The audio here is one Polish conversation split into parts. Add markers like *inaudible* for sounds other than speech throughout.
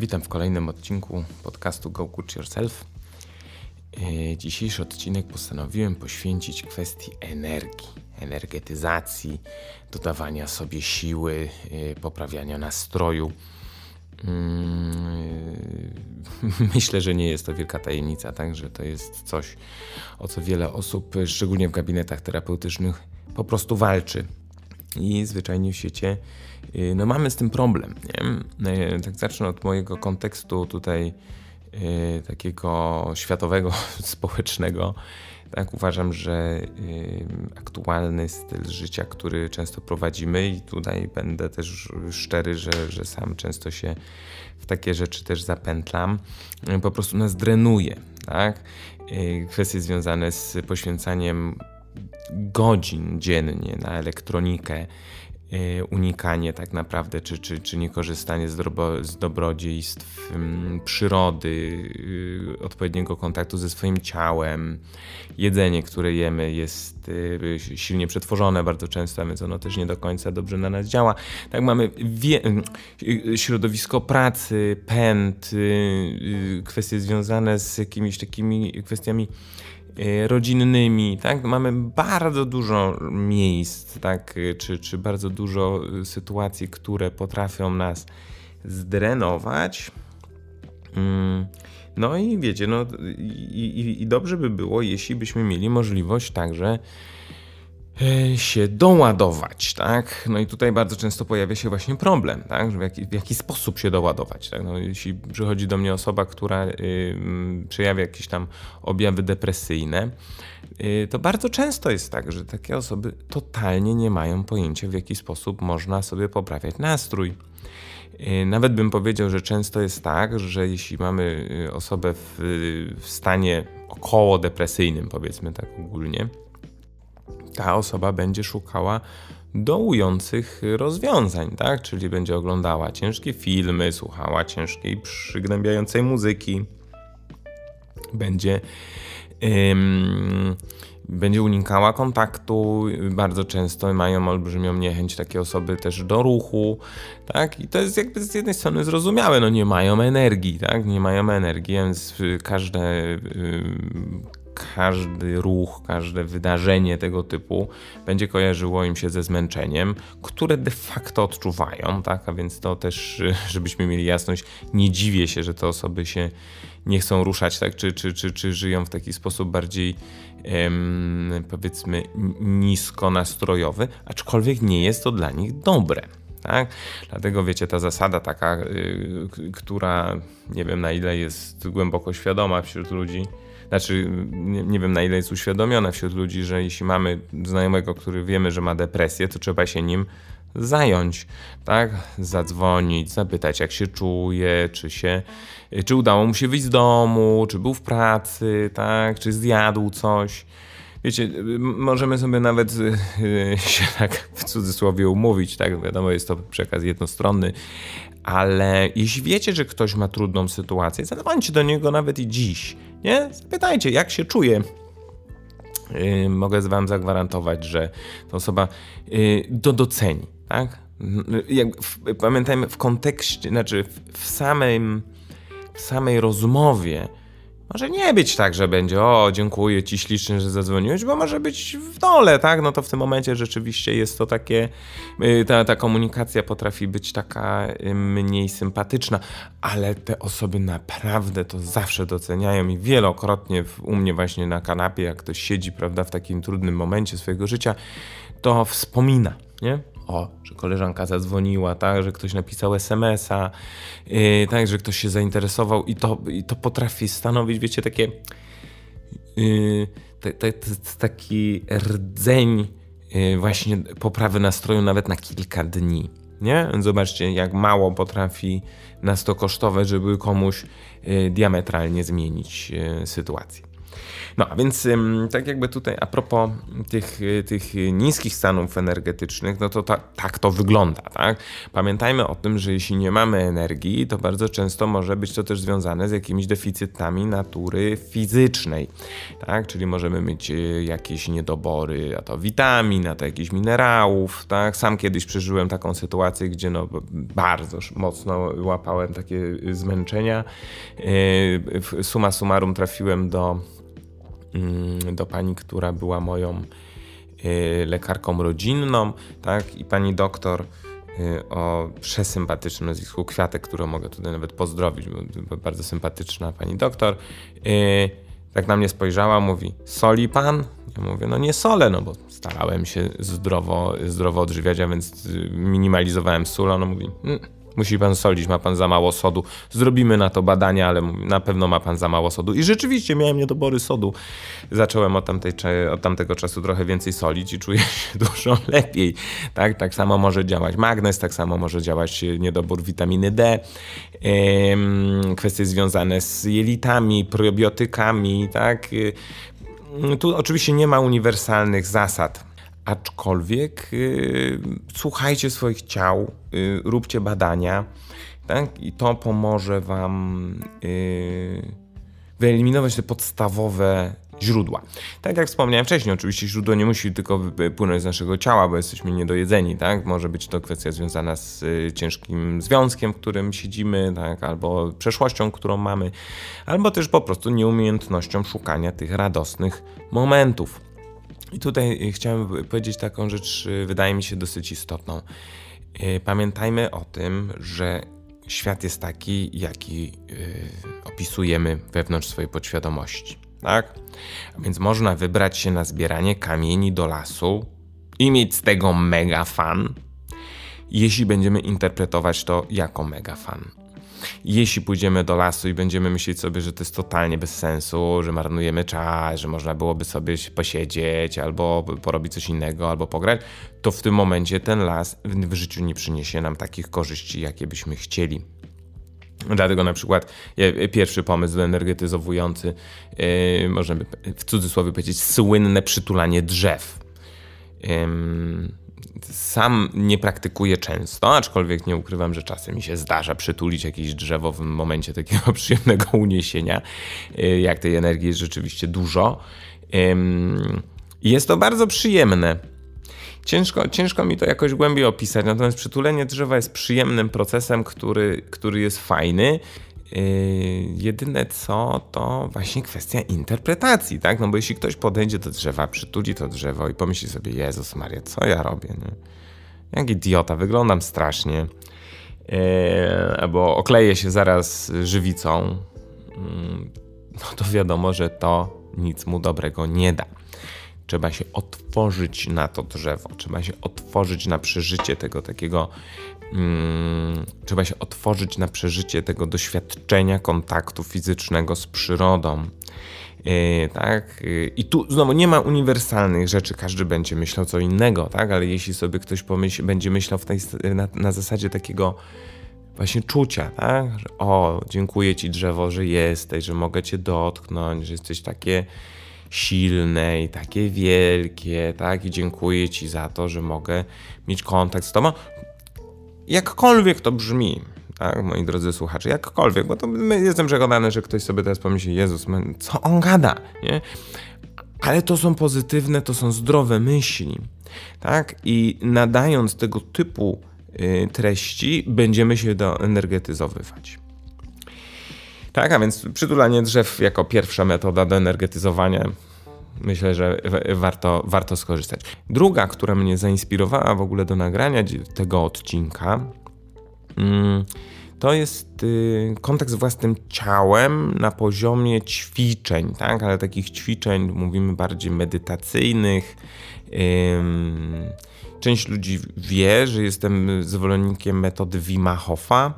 Witam w kolejnym odcinku podcastu Go Coach Yourself. E, dzisiejszy odcinek postanowiłem poświęcić kwestii energii, energetyzacji, dodawania sobie siły, e, poprawiania nastroju. Mm, *laughs* myślę, że nie jest to wielka tajemnica, także to jest coś, o co wiele osób, szczególnie w gabinetach terapeutycznych, po prostu walczy. I zwyczajnie w świecie y, no mamy z tym problem. Nie? Y, tak zacznę od mojego kontekstu tutaj y, takiego światowego, *laughs* społecznego. Tak uważam, że aktualny styl życia, który często prowadzimy, i tutaj będę też szczery, że, że sam często się w takie rzeczy też zapętlam, po prostu nas drenuje. Tak? Kwestie związane z poświęcaniem godzin dziennie na elektronikę, e, unikanie tak naprawdę, czy, czy, czy niekorzystanie z, drobo, z dobrodziejstw przyrody, y, odpowiedniego kontaktu ze swoim ciałem. Jedzenie, które jemy, jest y, silnie przetworzone bardzo często, więc ono też nie do końca dobrze na nas działa. Tak mamy wie, y, środowisko pracy, pęd, kwestie związane z jakimiś takimi kwestiami Y, rodzinnymi, tak? Mamy bardzo dużo miejsc, tak? Czy, czy bardzo dużo sytuacji, które potrafią nas zdrenować. Mm, no i wiecie, no i, i, i dobrze by było, jeśli byśmy mieli możliwość także E, się doładować, tak? No i tutaj bardzo często pojawia się właśnie problem, tak? W jaki, w jaki sposób się doładować, tak? No, jeśli przychodzi do mnie osoba, która y, przejawia jakieś tam objawy depresyjne, y, to bardzo często jest tak, że takie osoby totalnie nie mają pojęcia, w jaki sposób można sobie poprawiać nastrój. Y, nawet bym powiedział, że często jest tak, że jeśli mamy y, osobę w, w stanie około depresyjnym, powiedzmy tak ogólnie, ta osoba będzie szukała dołujących rozwiązań, tak? Czyli będzie oglądała ciężkie filmy, słuchała ciężkiej, przygnębiającej muzyki, będzie. Ym, będzie unikała kontaktu, bardzo często mają olbrzymią niechęć takie osoby też do ruchu, tak? I to jest jakby z jednej strony zrozumiałe, no nie mają energii, tak? Nie mają energii, więc każde każdy ruch, każde wydarzenie tego typu będzie kojarzyło im się ze zmęczeniem, które de facto odczuwają, tak? A więc to też, *laughs* żebyśmy mieli jasność, nie dziwię się, że te osoby się nie chcą ruszać, tak? Czy, czy, czy, czy żyją w taki sposób bardziej em, powiedzmy niskonastrojowy, aczkolwiek nie jest to dla nich dobre. Tak? Dlatego wiecie, ta zasada taka, y, która nie wiem na ile jest głęboko świadoma wśród ludzi, znaczy nie, nie, wiem na ile jest uświadomiona wśród ludzi, że jeśli mamy znajomego, który wiemy, że ma depresję, to trzeba się nim zająć, tak? Zadzwonić, zapytać jak się czuje, czy się, czy udało mu się wyjść z domu, czy był w pracy, tak? Czy zjadł coś. Wiecie, możemy sobie nawet *laughs* się tak w cudzysłowie umówić, tak? Wiadomo, jest to przekaz jednostronny, ale jeśli wiecie, że ktoś ma trudną sytuację, zadzwońcie do niego nawet i dziś, nie? Zapytajcie, jak się czuje. Yy, mogę wam zagwarantować, że ta osoba to doceni, tak? Jak w, pamiętajmy w kontekście, znaczy w, w, samym, w samej rozmowie może nie być tak, że będzie, o, dziękuję ci ślicznie, że zadzwoniłeś, bo może być w dole, tak? No to w tym momencie rzeczywiście jest to takie, y, ta, ta komunikacja potrafi być taka y, mniej sympatyczna, ale te osoby naprawdę to zawsze doceniają i wielokrotnie u mnie właśnie na kanapie, jak ktoś siedzi, prawda, w takim trudnym momencie swojego życia, to wspomina, nie? O, że koleżanka zadzwoniła, tak, że ktoś napisał SMS-a, yy, tak, że ktoś się zainteresował i to, i to potrafi stanowić, wiecie, takie yy, taki rdzeń yy, właśnie poprawy nastroju nawet na kilka dni. Nie? Zobaczcie, jak mało potrafi nas to kosztować, żeby komuś yy, diametralnie zmienić yy, sytuację. No, a więc tak jakby tutaj a propos tych, tych niskich stanów energetycznych, no to ta, tak to wygląda, tak? Pamiętajmy o tym, że jeśli nie mamy energii, to bardzo często może być to też związane z jakimiś deficytami natury fizycznej, tak? Czyli możemy mieć e, jakieś niedobory, a to witamin, a to jakichś minerałów, tak? Sam kiedyś przeżyłem taką sytuację, gdzie no bardzo mocno łapałem takie zmęczenia. E, suma summarum trafiłem do do pani, która była moją y, lekarką rodzinną, tak, i pani doktor y, o przesympatycznym nazwisku Kwiatek, którą mogę tutaj nawet pozdrowić, bo bardzo sympatyczna pani doktor, y, tak na mnie spojrzała, mówi, soli pan? Ja mówię, no nie solę, no bo starałem się zdrowo, zdrowo odżywiać, a więc minimalizowałem sól. Ona mówi, mm, Musi pan solić, ma pan za mało sodu. Zrobimy na to badania, ale na pewno ma pan za mało sodu. I rzeczywiście miałem niedobory sodu. Zacząłem od, tamtej, od tamtego czasu trochę więcej solić i czuję *laughs* się dużo lepiej. Tak, tak samo może działać magnez, tak samo może działać niedobór witaminy D. Kwestie związane z jelitami, probiotykami, tak. Tu oczywiście nie ma uniwersalnych zasad aczkolwiek y, słuchajcie swoich ciał, y, róbcie badania, tak? I to pomoże Wam y, wyeliminować te podstawowe źródła. Tak jak wspomniałem wcześniej, oczywiście źródło nie musi tylko płynąć z naszego ciała, bo jesteśmy niedojedzeni, tak? Może być to kwestia związana z y, ciężkim związkiem, w którym siedzimy, tak? Albo przeszłością, którą mamy, albo też po prostu nieumiejętnością szukania tych radosnych momentów. I tutaj chciałem powiedzieć taką rzecz, y, wydaje mi się dosyć istotną. Y, pamiętajmy o tym, że świat jest taki, jaki y, opisujemy wewnątrz swojej podświadomości. Tak? A więc można wybrać się na zbieranie kamieni do lasu i mieć z tego mega fan, jeśli będziemy interpretować to jako mega fan. Jeśli pójdziemy do lasu i będziemy myśleć sobie, że to jest totalnie bez sensu, że marnujemy czas, że można byłoby sobie posiedzieć albo porobić coś innego, albo pograć, to w tym momencie ten las w życiu nie przyniesie nam takich korzyści, jakie byśmy chcieli. Dlatego na przykład pierwszy pomysł energetyzowujący, yy, możemy w cudzysłowie powiedzieć, słynne przytulanie drzew. Yy, sam nie praktykuję często, aczkolwiek nie ukrywam, że czasem mi się zdarza przytulić jakieś drzewo w momencie takiego *laughs* przyjemnego uniesienia, y, jak tej energii jest rzeczywiście dużo. Jest to bardzo przyjemne. Ciężko, ciężko mi to jakoś głębiej opisać, natomiast przytulenie drzewa jest przyjemnym procesem, który, który jest fajny. Yy, jedyne co, to właśnie kwestia interpretacji, tak? No bo jeśli ktoś podejdzie do drzewa, przytuli to drzewo i pomyśli sobie, Jezus Maria, co ja robię, nie? Jak idiota, wyglądam strasznie. Yy, albo okleję się zaraz żywicą, yy, no to wiadomo, że to nic mu dobrego nie da. Trzeba się otworzyć na to drzewo, trzeba się otworzyć na przeżycie tego takiego Hmm, trzeba się otworzyć na przeżycie tego doświadczenia kontaktu fizycznego z przyrodą. Yy, tak? Yy, I tu znowu nie ma uniwersalnych rzeczy, każdy będzie myślał co innego, tak? ale jeśli sobie ktoś pomyśl, będzie myślał w tej, na, na zasadzie takiego właśnie czucia, tak? że o, dziękuję ci drzewo, że jesteś, że mogę cię dotknąć, że jesteś takie silne i takie wielkie, tak? I dziękuję ci za to, że mogę mieć kontakt z tobą jakkolwiek to brzmi, tak, moi drodzy słuchacze, jakkolwiek, bo to jestem przekonany, że ktoś sobie teraz pomyśli, Jezus, co on gada, nie? Ale to są pozytywne, to są zdrowe myśli, tak? I nadając tego typu y, treści, będziemy się doenergetyzowywać. Tak, a więc przytulanie drzew jako pierwsza metoda do energetyzowania myślę, że warto, warto skorzystać. Druga, która mnie zainspirowała w ogóle do nagrania tego odcinka, mm, to jest y, kontakt z własnym ciałem na poziomie ćwiczeń, tak? ale takich ćwiczeń mówimy bardziej medytacyjnych. Część ludzi wie, że jestem zwolennikiem metody Wima Hofa.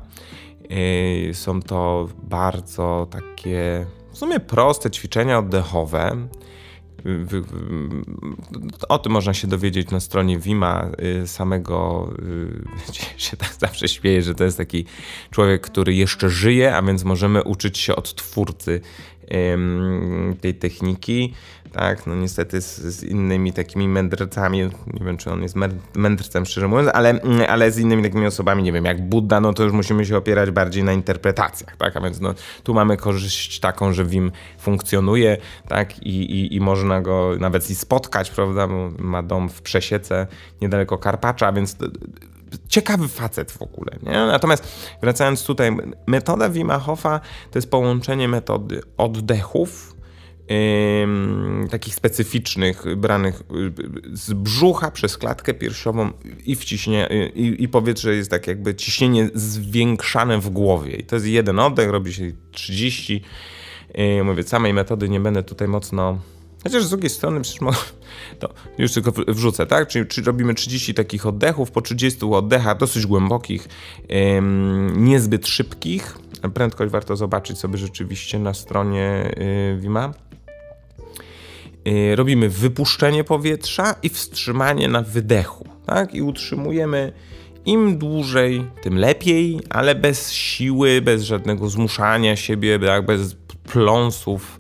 Y, są to bardzo takie w sumie proste ćwiczenia oddechowe, o tym można się dowiedzieć na stronie Wima y, samego. Y, *laughs* się tak zawsze śmieję, że to jest taki człowiek, który jeszcze żyje, a więc możemy uczyć się od twórcy tej techniki. Tak, no niestety z, z, innymi takimi mędrcami, nie wiem czy on jest mędrcem szczerze mówiąc, ale, ale z innymi takimi osobami, nie wiem, jak Buddha, no to już musimy się opierać bardziej na interpretacjach, tak, a więc no, tu mamy korzyść taką, że WIM funkcjonuje, tak, i, i, i można go nawet i spotkać, prawda, bo ma dom w Przesiece, niedaleko Karpacza, więc ciekawy facet w ogóle. Nie? Natomiast wracając tutaj, metoda Wima to jest połączenie metody oddechów, Takich specyficznych, branych y, z brzucha przez klatkę piersiową i wciśnie, y, i, i powietrze jest tak jakby ciśnienie zwiększane w głowie. I to jest jeden oddech, robi się 30. Yy, mówię, samej metody nie będę tutaj mocno Chociaż z drugiej strony przecież *laughs* to już tylko wrzucę, tak? Czyli, czyli robimy 30 takich oddechów, po 30 oddechach dosyć głębokich, niezbyt szybkich. Prędkość warto zobaczyć sobie rzeczywiście na stronie yy, Wima. Yy, robimy wypuszczenie powietrza i wstrzymanie na wydechu, tak? I utrzymujemy im dłużej, tym lepiej, ale bez siły, bez żadnego zmuszania siebie, tak? bez pląsów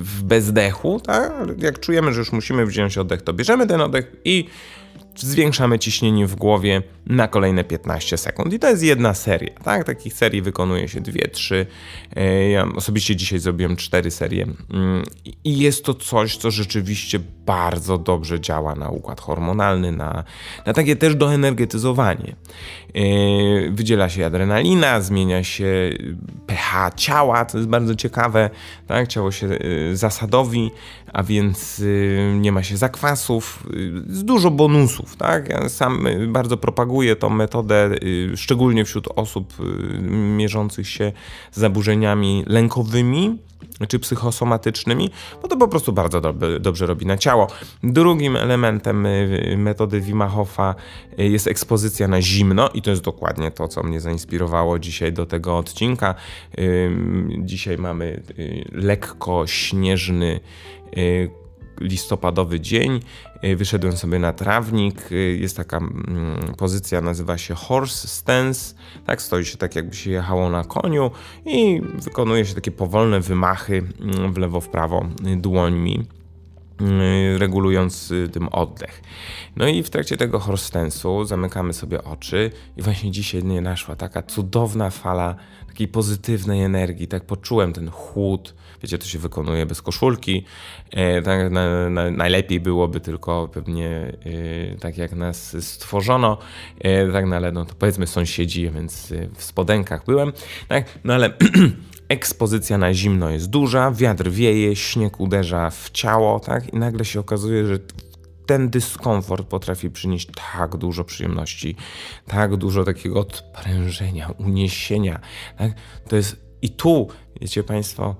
w bezdechu, tak? Jak czujemy, że już musimy wziąć oddech, to bierzemy ten oddech i zwiększamy ciśnienie w głowie na kolejne 15 sekund. I to jest jedna seria, tak? Takich serii wykonuje się dwie, trzy. E, ja osobiście dzisiaj zrobiłem cztery serie. Mm, I jest to coś, co rzeczywiście bardzo dobrze działa na układ hormonalny, na, na takie też doenergetyzowanie. E, wydziela się adrenalina, zmienia się pH ciała, co jest bardzo ciekawe, tak? Ciało się e, zasadowi, a więc nie ma się zakwasów, jest dużo bonusów, tak? Ja sam bardzo propaguję tą metodę, y, szczególnie wśród osób y, mierzących się z zaburzeniami lękowymi czy psychosomatycznymi, bo to po prostu bardzo dobrze, robi na ciało. Drugim elementem y, metody Wima Hofa jest ekspozycja na zimno i to jest dokładnie to, co mnie zainspirowało dzisiaj do tego odcinka. Dzisiaj mamy lekko śnieżny listopadowy dzień. Y, wyszedłem sobie na trawnik. Y, jest taka mm, pozycja, nazywa się horse stance. Tak, stoi się tak, jakby się jechało na koniu i wykonuje się takie powolne wymachy mm, w lewo, w prawo y, dłońmi regulując tym oddech. No i w trakcie tego horstensu zamykamy sobie oczy i właśnie dzisiaj nie naszła taka cudowna fala takiej pozytywnej energii, tak poczułem ten chłód, wiecie, to się wykonuje bez koszulki, e, tak na, na, najlepiej byłoby tylko pewnie e, tak jak nas stworzono, e, tak no ale no to powiedzmy sąsiedzi, więc w spodenkach byłem, tak, no ale *clears throat* ekspozycja na zimno jest duża, wiatr wieje, śnieg uderza w ciało, tak, i nagle się okazuje, że ten dyskomfort potrafi przynieść tak dużo przyjemności, tak dużo takiego odprężenia, uniesienia. Tak? To jest i tu, wiecie Państwo,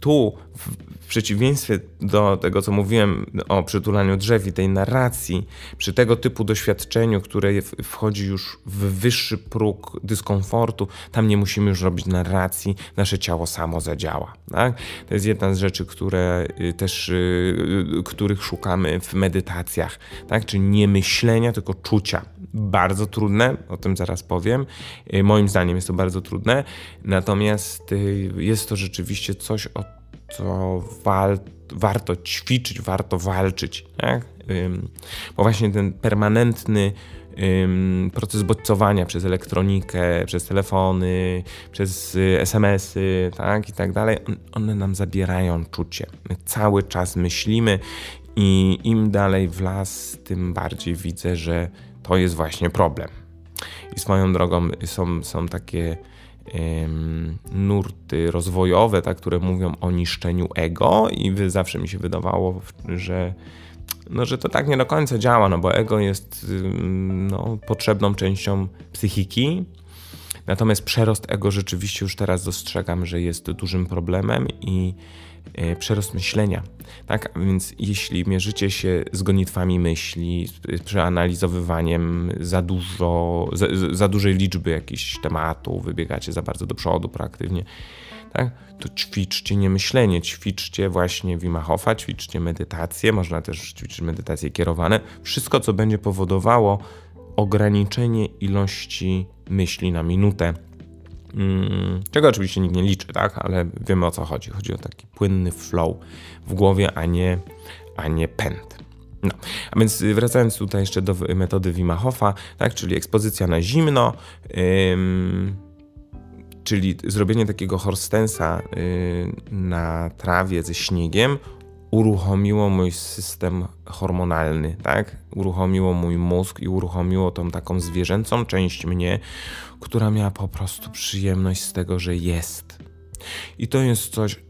tu w przeciwieństwie do tego, co mówiłem o przytulaniu drzew i tej narracji, przy tego typu doświadczeniu, które wchodzi już w wyższy próg dyskomfortu, tam nie musimy już robić narracji, nasze ciało samo zadziała. Tak? To jest jedna z rzeczy, które y, też, y, których szukamy w medytacjach, tak? czyli nie myślenia, tylko czucia. Bardzo trudne, o tym zaraz powiem. Y, moim zdaniem jest to bardzo trudne, natomiast jest to rzeczywiście coś, o co wal, warto ćwiczyć, warto walczyć. Tak? Bo właśnie ten permanentny proces bodźcowania przez elektronikę, przez telefony, przez y, SMS-y tak? i tak dalej, one nam zabierają czucie. My cały czas myślimy i im dalej w las, tym bardziej widzę, że to jest właśnie problem. I swoją drogą są, są takie nurty rozwojowe, tak, które mówią o niszczeniu ego i zawsze mi się wydawało, że no, że to tak nie do końca działa, no bo ego jest no, potrzebną częścią psychiki, natomiast przerost ego rzeczywiście już teraz dostrzegam, że jest dużym problemem i przerost myślenia. Tak, A więc jeśli mierzycie się z gonitwami myśli, z przeanalizowywaniem za dużo, za, za dużej liczby jakichś tematów, wybiegacie za bardzo do przodu proaktywnie, tak, to ćwiczcie nie myślenie, ćwiczcie właśnie Wima Hofa, ćwiczcie medytację, można też ćwiczyć medytacje kierowane. Wszystko, co będzie powodowało ograniczenie ilości myśli na minutę czego oczywiście nikt nie liczy, tak? Ale wiemy o co chodzi. Chodzi o taki płynny flow w głowie, a nie, a nie pęd. No, a więc wracając tutaj jeszcze do metody Wima Hofa, tak, czyli ekspozycja na zimno, ym, czyli zrobienie takiego horstensa yy, na trawie ze śniegiem, uruchomiło mój system hormonalny, tak? Uruchomiło mój mózg i uruchomiło tą taką zwierzęcą część mnie, która miała po prostu przyjemność z tego, że jest. I to jest coś,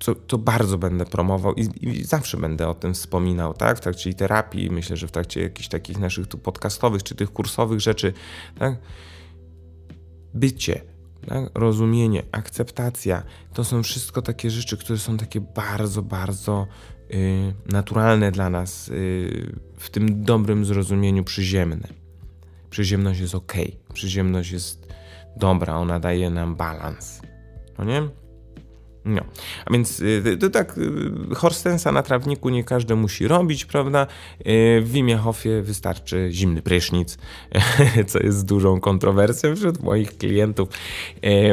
co, co bardzo będę promował i, i, zawsze będę o tym wspominał, tak? W trakcie terapii, myślę, że w trakcie jakichś takich naszych tu podcastowych czy tych kursowych rzeczy, tak? Bycie, tak? rozumienie, akceptacja to są wszystko takie rzeczy, które są takie bardzo, bardzo naturalne dla nas y, w tym dobrym zrozumieniu przyziemne. Przyziemność jest ok, przyziemność jest dobra, ona daje nam balans. No nie? No, a więc y, to tak, y, Horstensa na trawniku nie każdy musi robić, prawda? Y, w Wimiechofie wystarczy zimny prysznic, *laughs* co jest dużą kontrowersją wśród moich klientów,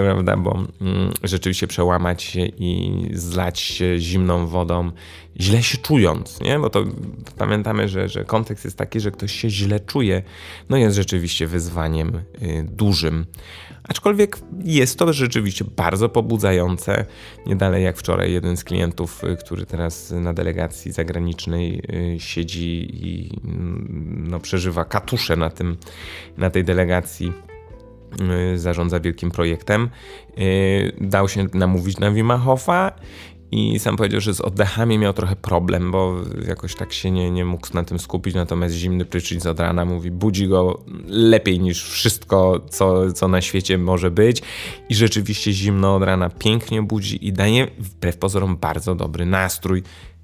prawda? Bo mm, rzeczywiście przełamać się i zlać się zimną wodą, źle się czując, nie? Bo to pamiętamy, że, że kontekst jest taki, że ktoś się źle czuje, no jest rzeczywiście wyzwaniem dużym. Aczkolwiek jest to rzeczywiście bardzo pobudzające. Nie dalej jak wczoraj jeden z klientów, y, który teraz na delegacji zagranicznej y, siedzi i mm, no, przeżywa katusze na, tym, na tej delegacji y, zarządza wielkim projektem. Dał się namówić na Wima Hofa i sam powiedział, że z oddechami miał trochę problem, bo jakoś tak się nie, nie mógł na tym skupić. Natomiast zimny prysznic od rana mówi, budzi go lepiej niż wszystko, co, co na świecie może być. I rzeczywiście zimno od rana pięknie budzi i daje wbrew pozorom bardzo dobry nastrój.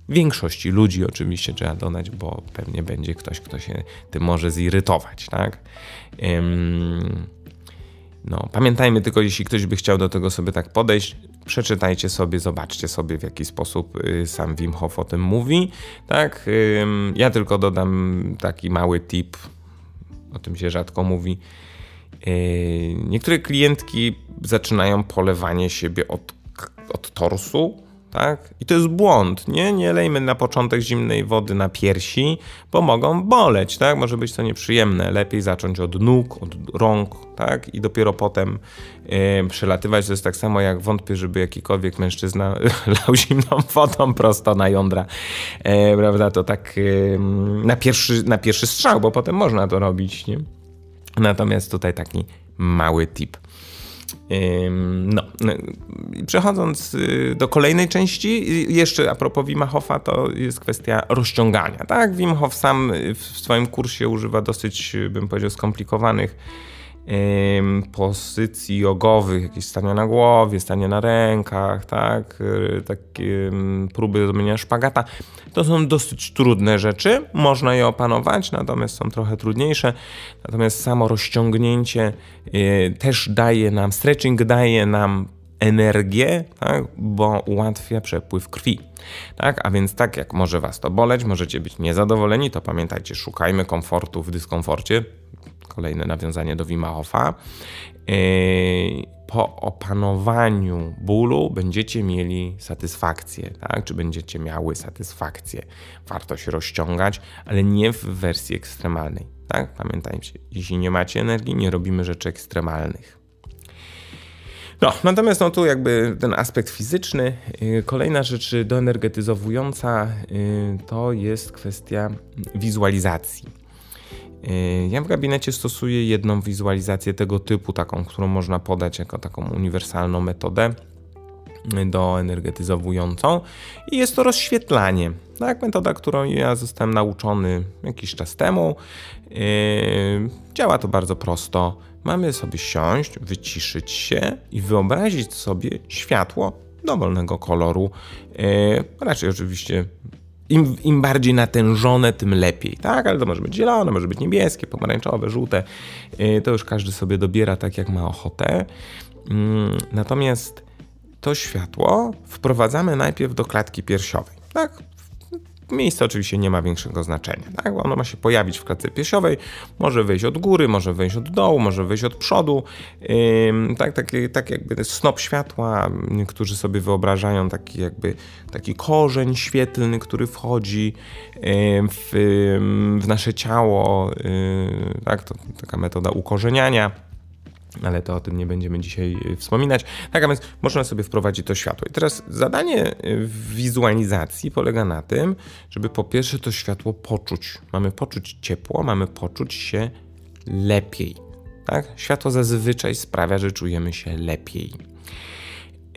Większości ludzi oczywiście trzeba dodać, bo pewnie będzie ktoś, kto się tym może zirytować, tak? No, pamiętajmy tylko, jeśli ktoś by chciał do tego sobie tak podejść, przeczytajcie sobie, zobaczcie sobie w jaki sposób y, sam Wim Hof o tym mówi. Tak, ja tylko dodam taki mały tip, o tym się rzadko mówi. Y, niektóre klientki zaczynają polewanie siebie od, od torsu, tak? I to jest błąd, nie? Nie lejmy na początek zimnej wody na piersi, bo mogą boleć, tak? Może być to nieprzyjemne. Lepiej zacząć od nóg, od rąk, tak? I dopiero potem yy, przelatywać. To jest tak samo jak wątpię, żeby jakikolwiek mężczyzna *laughs* lał zimną wodą prosto na jądra, yy, prawda? To tak yy, na, pierwszy, na pierwszy strzał, bo potem można to robić, nie? Natomiast tutaj taki mały tip. No, przechodząc y, do kolejnej części, jeszcze a propos Wim Hofa, to jest kwestia rozciągania. Tak, Wim Hof sam w swoim kursie używa dosyć, bym powiedział, skomplikowanych pozycji jogowych, jakieś stanie na głowie, stanie na rękach, tak, y, takie próby zrobienia szpagata. To są dosyć trudne rzeczy, można je opanować, natomiast są trochę trudniejsze. Natomiast samo rozciągnięcie y, też daje nam, stretching daje nam energię, tak, bo ułatwia przepływ krwi. Tak, a więc tak jak może Was to boleć, możecie być niezadowoleni, to pamiętajcie, szukajmy komfortu w dyskomforcie kolejne nawiązanie do Wima Hofa. E, po opanowaniu bólu będziecie mieli satysfakcję, tak? Czy będziecie miały satysfakcję. Warto się rozciągać, ale nie w wersji ekstremalnej, tak? Pamiętajcie, jeśli nie macie energii, nie robimy rzeczy ekstremalnych. No, natomiast no tu jakby ten aspekt fizyczny. Y, kolejna rzecz doenergetyzowująca y, to jest kwestia wizualizacji. Y, ja w gabinecie stosuję jedną wizualizację tego typu, taką, którą można podać jako taką uniwersalną metodę y, do energetyzowującą i jest to rozświetlanie. Tak, metoda, którą ja zostałem nauczony jakiś czas temu. Działa to bardzo prosto. Mamy sobie siąść, wyciszyć się i wyobrazić sobie światło dowolnego koloru. Yy, raczej oczywiście im, im bardziej natężone, tym lepiej, tak? Ale to może być zielone, może być niebieskie, pomarańczowe, żółte. Y, to już każdy sobie dobiera tak, jak ma ochotę. Mm, natomiast to światło wprowadzamy najpierw do klatki piersiowej, tak? Miejsce oczywiście nie ma większego znaczenia. Tak? Ono ma się pojawić w klatce piersiowej, może wyjść od góry, może wyjść od dołu, może wyjść od przodu. tak, tak, tak jakby snop światła, niektórzy sobie wyobrażają taki jakby taki korzeń świetlny, który wchodzi w, w nasze ciało. tak? To taka metoda ukorzeniania ale to o tym nie będziemy dzisiaj y, wspominać. Tak, a więc można sobie wprowadzić to światło. I teraz zadanie y, wizualizacji polega na tym, żeby po pierwsze to światło poczuć. Mamy poczuć ciepło, mamy poczuć się lepiej. Tak? Światło zazwyczaj sprawia, że czujemy się lepiej.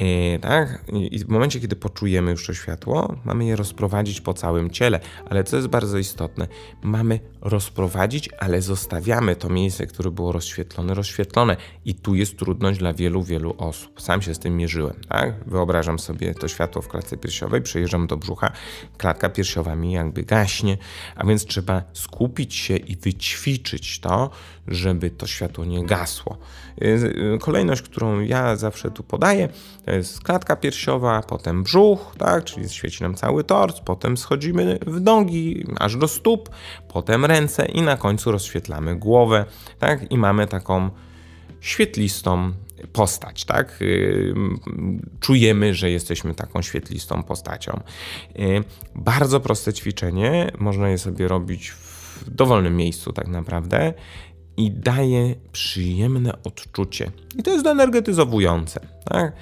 Yy, tak? I w momencie, kiedy poczujemy już to światło, mamy je rozprowadzić po całym ciele, ale co jest bardzo istotne, mamy rozprowadzić, ale zostawiamy to miejsce, które było rozświetlone, rozświetlone. I tu jest trudność dla wielu, wielu osób. Sam się z tym mierzyłem. Tak? Wyobrażam sobie to światło w klatce piersiowej, przejeżdżam do brzucha, klatka piersiowa mi jakby gaśnie, a więc trzeba skupić się i wyćwiczyć to, żeby to światło nie gasło. Yy, kolejność, którą ja zawsze tu podaję, to jest klatka piersiowa, potem brzuch, tak, czyli świeci nam cały tors, potem schodzimy w nogi aż do stóp, potem ręce i na końcu rozświetlamy głowę, tak, i mamy taką świetlistą postać, tak? Yy, czujemy, że jesteśmy taką świetlistą postacią. Yy, bardzo proste ćwiczenie, można je sobie robić w dowolnym miejscu tak naprawdę i daje przyjemne odczucie. I to jest energetyzowujące. Tak?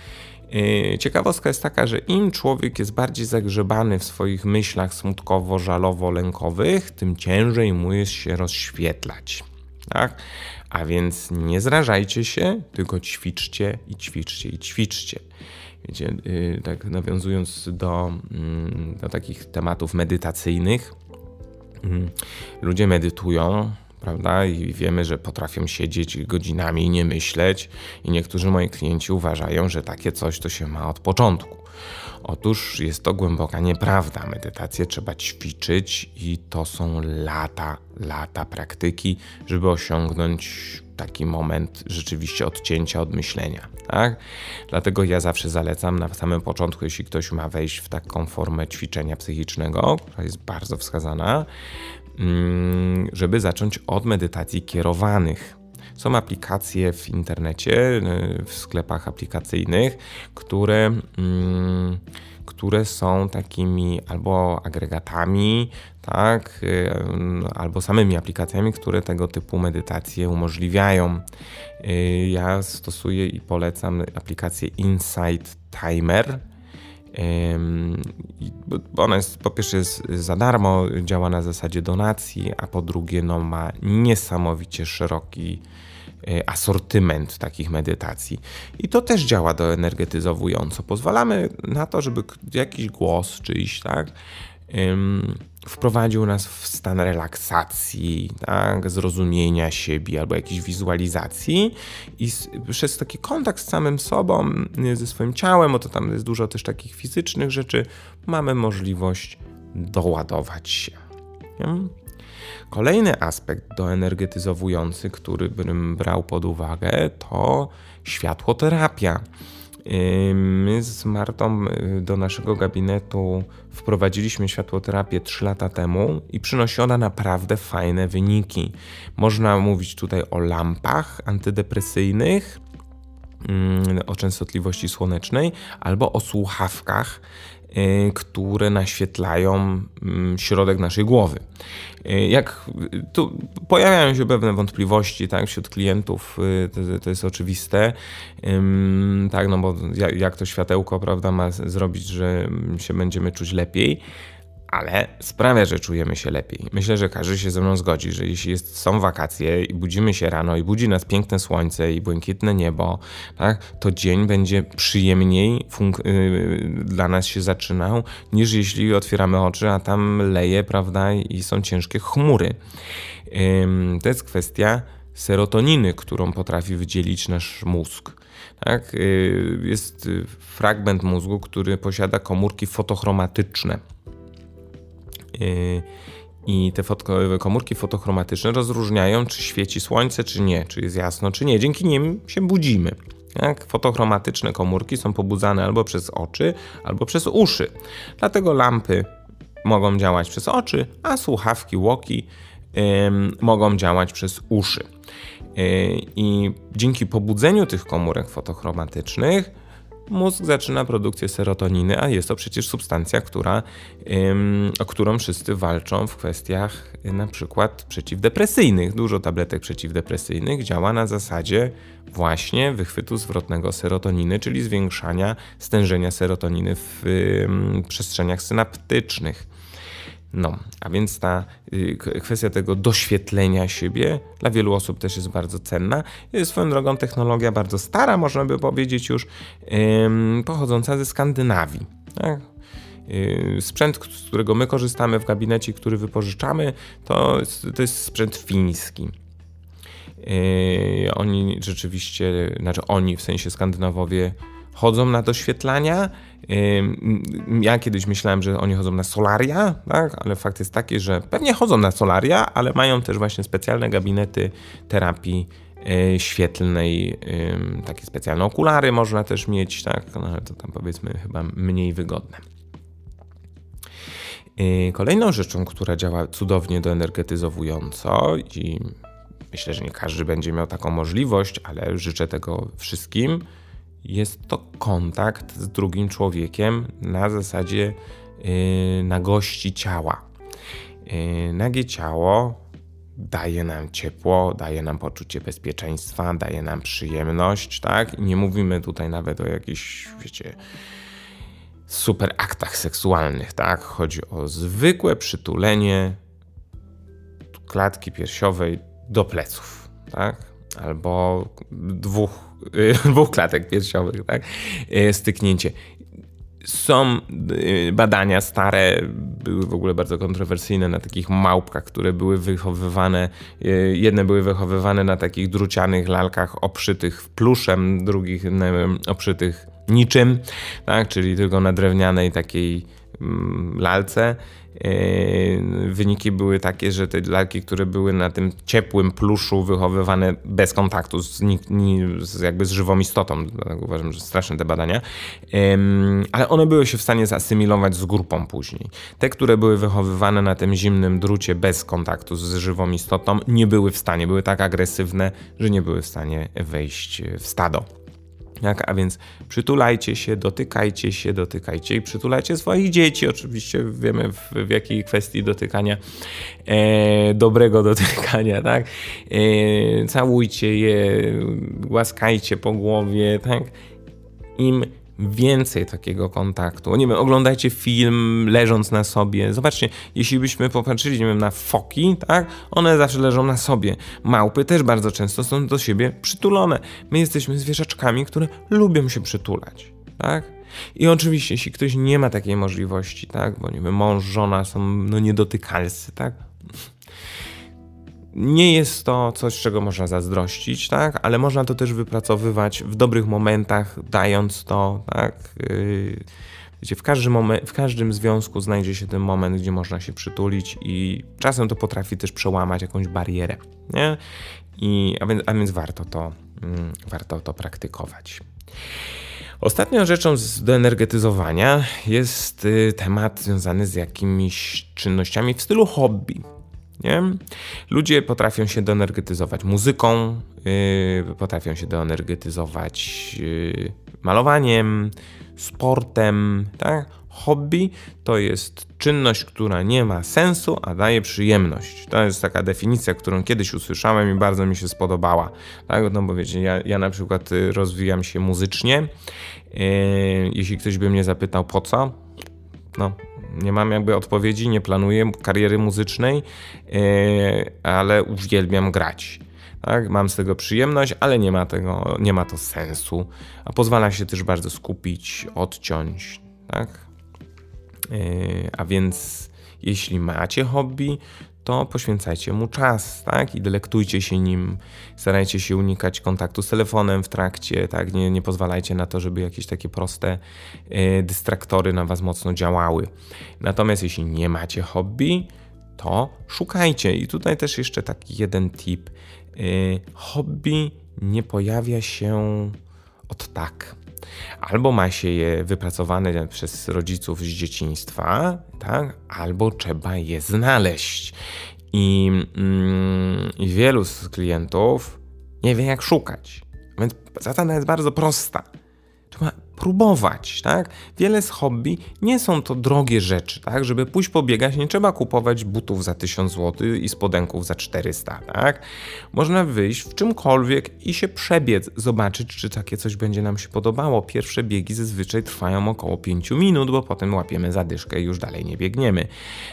Yy, ciekawostka jest taka, że im człowiek jest bardziej zagrzebany w swoich myślach smutkowo-żalowo-lękowych, tym ciężej mu jest się rozświetlać. Tak? A więc nie zrażajcie się, tylko ćwiczcie i ćwiczcie i ćwiczcie. Wiecie, yy, tak nawiązując do, yy, do takich tematów medytacyjnych, mm, ludzie medytują, prawda? I wiemy, że potrafią siedzieć godzinami i nie myśleć, i niektórzy moi klienci uważają, że takie coś to się ma od początku. Otóż jest to głęboka nieprawda. Medytację trzeba ćwiczyć i to są lata, lata praktyki, żeby osiągnąć taki moment rzeczywiście odcięcia od myślenia. Tak? Dlatego ja zawsze zalecam na samym początku, jeśli ktoś ma wejść w taką formę ćwiczenia psychicznego, która jest bardzo wskazana, żeby zacząć od medytacji kierowanych. Są aplikacje w internecie, y, w sklepach aplikacyjnych, które, mm, które są takimi albo agregatami, tak, y, albo samymi aplikacjami, które tego typu medytacje umożliwiają. Y, ja stosuję i polecam aplikację Insight Timer ona jest, po pierwsze jest za darmo, działa na zasadzie donacji, a po drugie no, ma niesamowicie szeroki e, asortyment takich medytacji. I to też działa do energetyzowująco. Pozwalamy na to, żeby jakiś głos czyjś, tak, wprowadził nas w stan relaksacji, tak, zrozumienia siebie albo jakiejś wizualizacji i z, przez taki kontakt z samym sobą, ze swoim ciałem, bo to tam jest dużo też takich fizycznych rzeczy, mamy możliwość doładować się. Nie? Kolejny aspekt doenergetyzowujący, który bym brał pod uwagę, to światłoterapia. My z Martą y, do naszego gabinetu wprowadziliśmy światłoterapię 3 lata temu i przynosi ona naprawdę fajne wyniki. Można mówić tutaj o lampach antydepresyjnych, o częstotliwości słonecznej albo o słuchawkach Y, które naświetlają mm, środek naszej głowy. Y, jak tu pojawiają się pewne wątpliwości tak, wśród klientów, y, to, to jest oczywiste, tak, no bo jak to światełko prawda, ma zrobić, że się będziemy czuć lepiej ale sprawia, że czujemy się lepiej. Myślę, że każdy się ze mną zgodzi, że jeśli jest, są wakacje i budzimy się rano i budzi nas piękne słońce i błękitne niebo, tak, to dzień będzie przyjemniej yy, dla nas się zaczynał, niż jeśli otwieramy oczy, a tam leje, prawda, i są ciężkie chmury. Yy, to jest kwestia serotoniny, którą potrafi wydzielić nasz mózg. Tak? Yy, jest fragment mózgu, który posiada komórki fotochromatyczne I te komórki fotochromatyczne rozróżniają, czy świeci słońce, czy nie, czy jest jasno, czy nie. Dzięki nim się budzimy. Jak fotochromatyczne komórki są pobudzane albo przez oczy, albo przez uszy. Dlatego lampy mogą działać przez oczy, a słuchawki Łoki mogą działać przez uszy. I dzięki pobudzeniu tych komórek fotochromatycznych mózg zaczyna produkcję serotoniny, a jest to przecież substancja, która, o którą wszyscy walczą w kwestiach na przykład przeciwdepresyjnych. Dużo tabletek przeciwdepresyjnych działa na zasadzie właśnie wychwytu zwrotnego serotoniny, czyli zwiększania stężenia serotoniny w przestrzeniach synaptycznych. No, a więc ta y, kwestia tego doświetlenia siebie dla wielu osób też jest bardzo cenna. Jest swoją drogą technologia bardzo stara, można by powiedzieć już, pochodząca ze Skandynawii. Tak? Y, sprzęt, z którego my korzystamy w gabinecie, który wypożyczamy, to to jest sprzęt fiński. Oni rzeczywiście, znaczy oni w sensie Skandynawowie chodzą na doświetlania. Ja kiedyś myślałem, że oni chodzą na solaria, tak? ale fakt jest taki, że pewnie chodzą na solaria, ale mają też właśnie specjalne gabinety terapii e, świetlnej, takie specjalne okulary można też mieć, tak? no, ale to tam powiedzmy chyba mniej wygodne. E, kolejną rzeczą, która działa cudownie doenergetyzowująco i myślę, że nie każdy będzie miał taką możliwość, ale życzę tego wszystkim, jest to kontakt z drugim człowiekiem na zasadzie yy, nagości ciała. Yy, nagie ciało daje nam ciepło, daje nam poczucie bezpieczeństwa, daje nam przyjemność, tak? I nie mówimy tutaj nawet o jakichś, wiecie, super aktach seksualnych, tak? Chodzi o zwykłe przytulenie klatki piersiowej do pleców, tak? Albo dwóch *laughs* dwóch klatek piersiowych, tak? E, styknięcie. Są e, badania stare, były w ogóle bardzo kontrowersyjne na takich małpkach, które były wychowywane. E, jedne były wychowywane na takich drucianych lalkach oprzytych pluszem, drugich oprzytych niczym, tak? czyli tylko na drewnianej takiej lalce. Yy, wyniki były takie, że te lalki, które były na tym ciepłym pluszu wychowywane bez kontaktu z, jakby z żywą istotą, uważam, że straszne te badania, ale one były się w stanie zasymilować z grupą później. Te, które były wychowywane na tym zimnym drucie bez kontaktu z żywą istotą, nie były w stanie, były tak agresywne, że nie były w stanie wejść w stado. A więc przytulajcie się, dotykajcie się, dotykajcie i przytulajcie swoich dzieci. Oczywiście wiemy w, w jakiej kwestii dotykania, e, dobrego *laughs* dotykania, tak? E, całujcie je, łaskajcie po głowie, tak? Im więcej takiego kontaktu. Nie wiem, oglądajcie film leżąc na sobie. Zobaczcie, jeśli byśmy popatrzyli, nie wiem, na foki, tak? One zawsze leżą na sobie. Małpy też bardzo często są do siebie przytulone. My jesteśmy zwierzaczkami, które lubią się przytulać, tak? I oczywiście, jeśli ktoś nie ma takiej możliwości, tak? Bo nie wiem, mąż, żona są no niedotykalscy, tak? Nie jest to coś, czego można zazdrościć, tak? ale można to też wypracowywać w dobrych momentach, dając to. Tak? Yy, wiecie, w, każdym momen- w każdym związku znajdzie się ten moment, gdzie można się przytulić, i czasem to potrafi też przełamać jakąś barierę. Nie? I, a, więc, a więc warto to, mm, warto to praktykować. Ostatnią rzeczą do energetyzowania jest y, temat związany z jakimiś czynnościami w stylu hobby. Nie? Ludzie potrafią się doenergetyzować muzyką, yy, potrafią się doenergetyzować yy, malowaniem, sportem. Tak? Hobby to jest czynność, która nie ma sensu, a daje przyjemność. To jest taka definicja, którą kiedyś usłyszałem i bardzo mi się spodobała. Tak? No bo wiecie, ja, ja na przykład y, rozwijam się muzycznie. Yy, jeśli ktoś by mnie zapytał po co, no nie mam jakby odpowiedzi, nie planuję kariery muzycznej, yy, ale uwielbiam grać. Tak? Mam z tego przyjemność, ale nie ma, tego, nie ma to sensu. A pozwala się też bardzo skupić, odciąć. Tak? Yy, a więc jeśli macie hobby, to poświęcajcie mu czas, tak? I delektujcie się nim. Starajcie się unikać kontaktu z telefonem w trakcie, tak? Nie, nie pozwalajcie na to, żeby jakieś takie proste y, dystraktory na was mocno działały. Natomiast jeśli nie macie hobby, to szukajcie. I tutaj też jeszcze taki jeden tip. Y, hobby nie pojawia się od tak. Albo ma się je wypracowane przez rodziców z dzieciństwa, tak? albo trzeba je znaleźć. I, mm, I wielu z klientów nie wie, jak szukać. Więc zasada jest bardzo prosta. Trzeba próbować, tak? Wiele z hobby nie są to drogie rzeczy, tak? Żeby pójść pobiegać, nie trzeba kupować butów za 1000 zł i spodenków za 400, tak? Można wyjść w czymkolwiek i się przebiec, zobaczyć, czy takie coś będzie nam się podobało. Pierwsze biegi zazwyczaj trwają około 5 minut, bo potem łapiemy zadyszkę i już dalej nie biegniemy,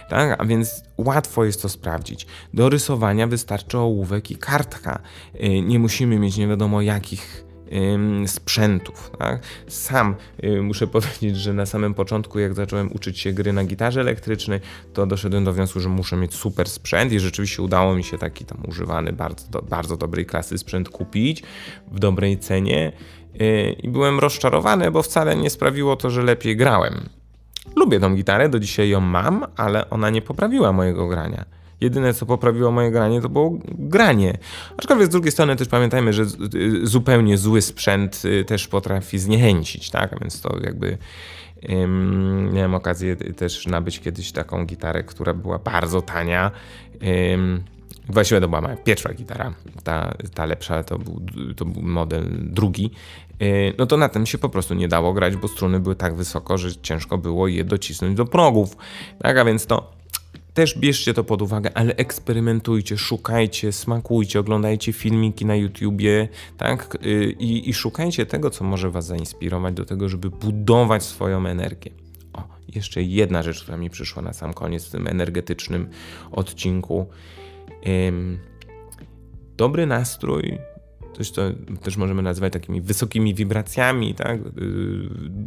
tak? A więc łatwo jest to sprawdzić. Do rysowania wystarczy ołówek i kartka. Y, nie musimy mieć nie wiadomo jakich sprzętów. Tak? Sam muszę *laughs* powiedzieć, że na samym początku, jak zacząłem uczyć się gry na gitarze elektrycznej, to doszedłem do wniosku, że muszę mieć super sprzęt i rzeczywiście udało mi się taki tam używany, bardzo, do, bardzo dobrej klasy sprzęt kupić w dobrej cenie y, i byłem rozczarowany, bo wcale nie sprawiło to, że lepiej grałem. Lubię tą gitarę, do dzisiaj ją mam, ale ona nie poprawiła mojego grania. Jedyne, co poprawiło moje granie, to było granie. Aczkolwiek z drugiej strony też pamiętajmy, że y, zupełnie zły sprzęt y, też potrafi zniechęcić, tak? A więc to jakby um, miałem okazję też nabyć kiedyś taką gitarę, która była bardzo tania. Um, Właściwie to była moja pierwsza gitara, ta, ta lepsza to był, to był model drugi. Y, no to na tym się po prostu nie dało grać, bo struny były tak wysoko, że ciężko było je docisnąć do progów. Tak, a więc to też bierzcie to pod uwagę, ale eksperymentujcie, szukajcie, smakujcie, oglądajcie filmiki na YouTubie, tak? Y, I, I szukajcie tego, co może Was zainspirować do tego, żeby budować swoją energię. O, jeszcze jedna rzecz, która mi przyszła na sam koniec w tym energetycznym odcinku. Dobry nastrój coś, co też możemy nazywać takimi wysokimi wibracjami, tak? Y,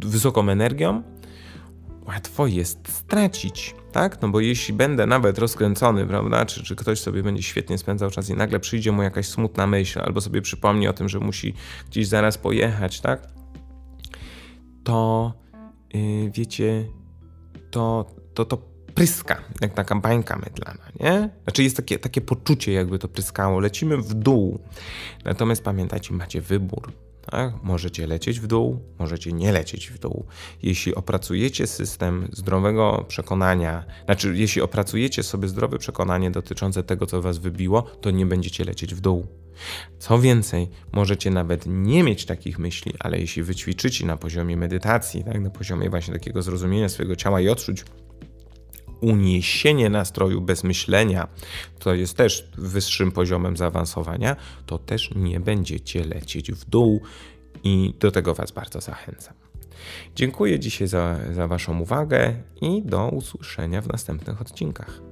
wysoką energią, łatwo jest stracić tak? No bo jeśli będę nawet rozkręcony, prawda, czy, czy ktoś sobie będzie świetnie spędzał czas i nagle przyjdzie mu jakaś smutna myśl, albo sobie przypomni o tym, że musi gdzieś zaraz pojechać, tak? To yy, wiecie, to, to, to pryska, jak taka bańka mydlana, nie? Znaczy jest takie, takie poczucie, jakby to pryskało. Lecimy w dół. Natomiast pamiętajcie, macie wybór. Tak? Możecie lecieć w dół, możecie nie lecieć w dół. Jeśli opracujecie system zdrowego przekonania, znaczy, jeśli opracujecie sobie zdrowe przekonanie dotyczące tego, co was wybiło, to nie będziecie lecieć w dół. Co więcej, możecie nawet nie mieć takich myśli, ale jeśli wyćwiczycie na poziomie medytacji, tak, na poziomie właśnie takiego zrozumienia swojego ciała i odczuć, uniesienie nastroju bez myślenia, to jest też wyższym poziomem zaawansowania, to też nie będziecie lecieć w dół i do tego Was bardzo zachęcam. Dziękuję dzisiaj za, za Waszą uwagę i do usłyszenia w następnych odcinkach.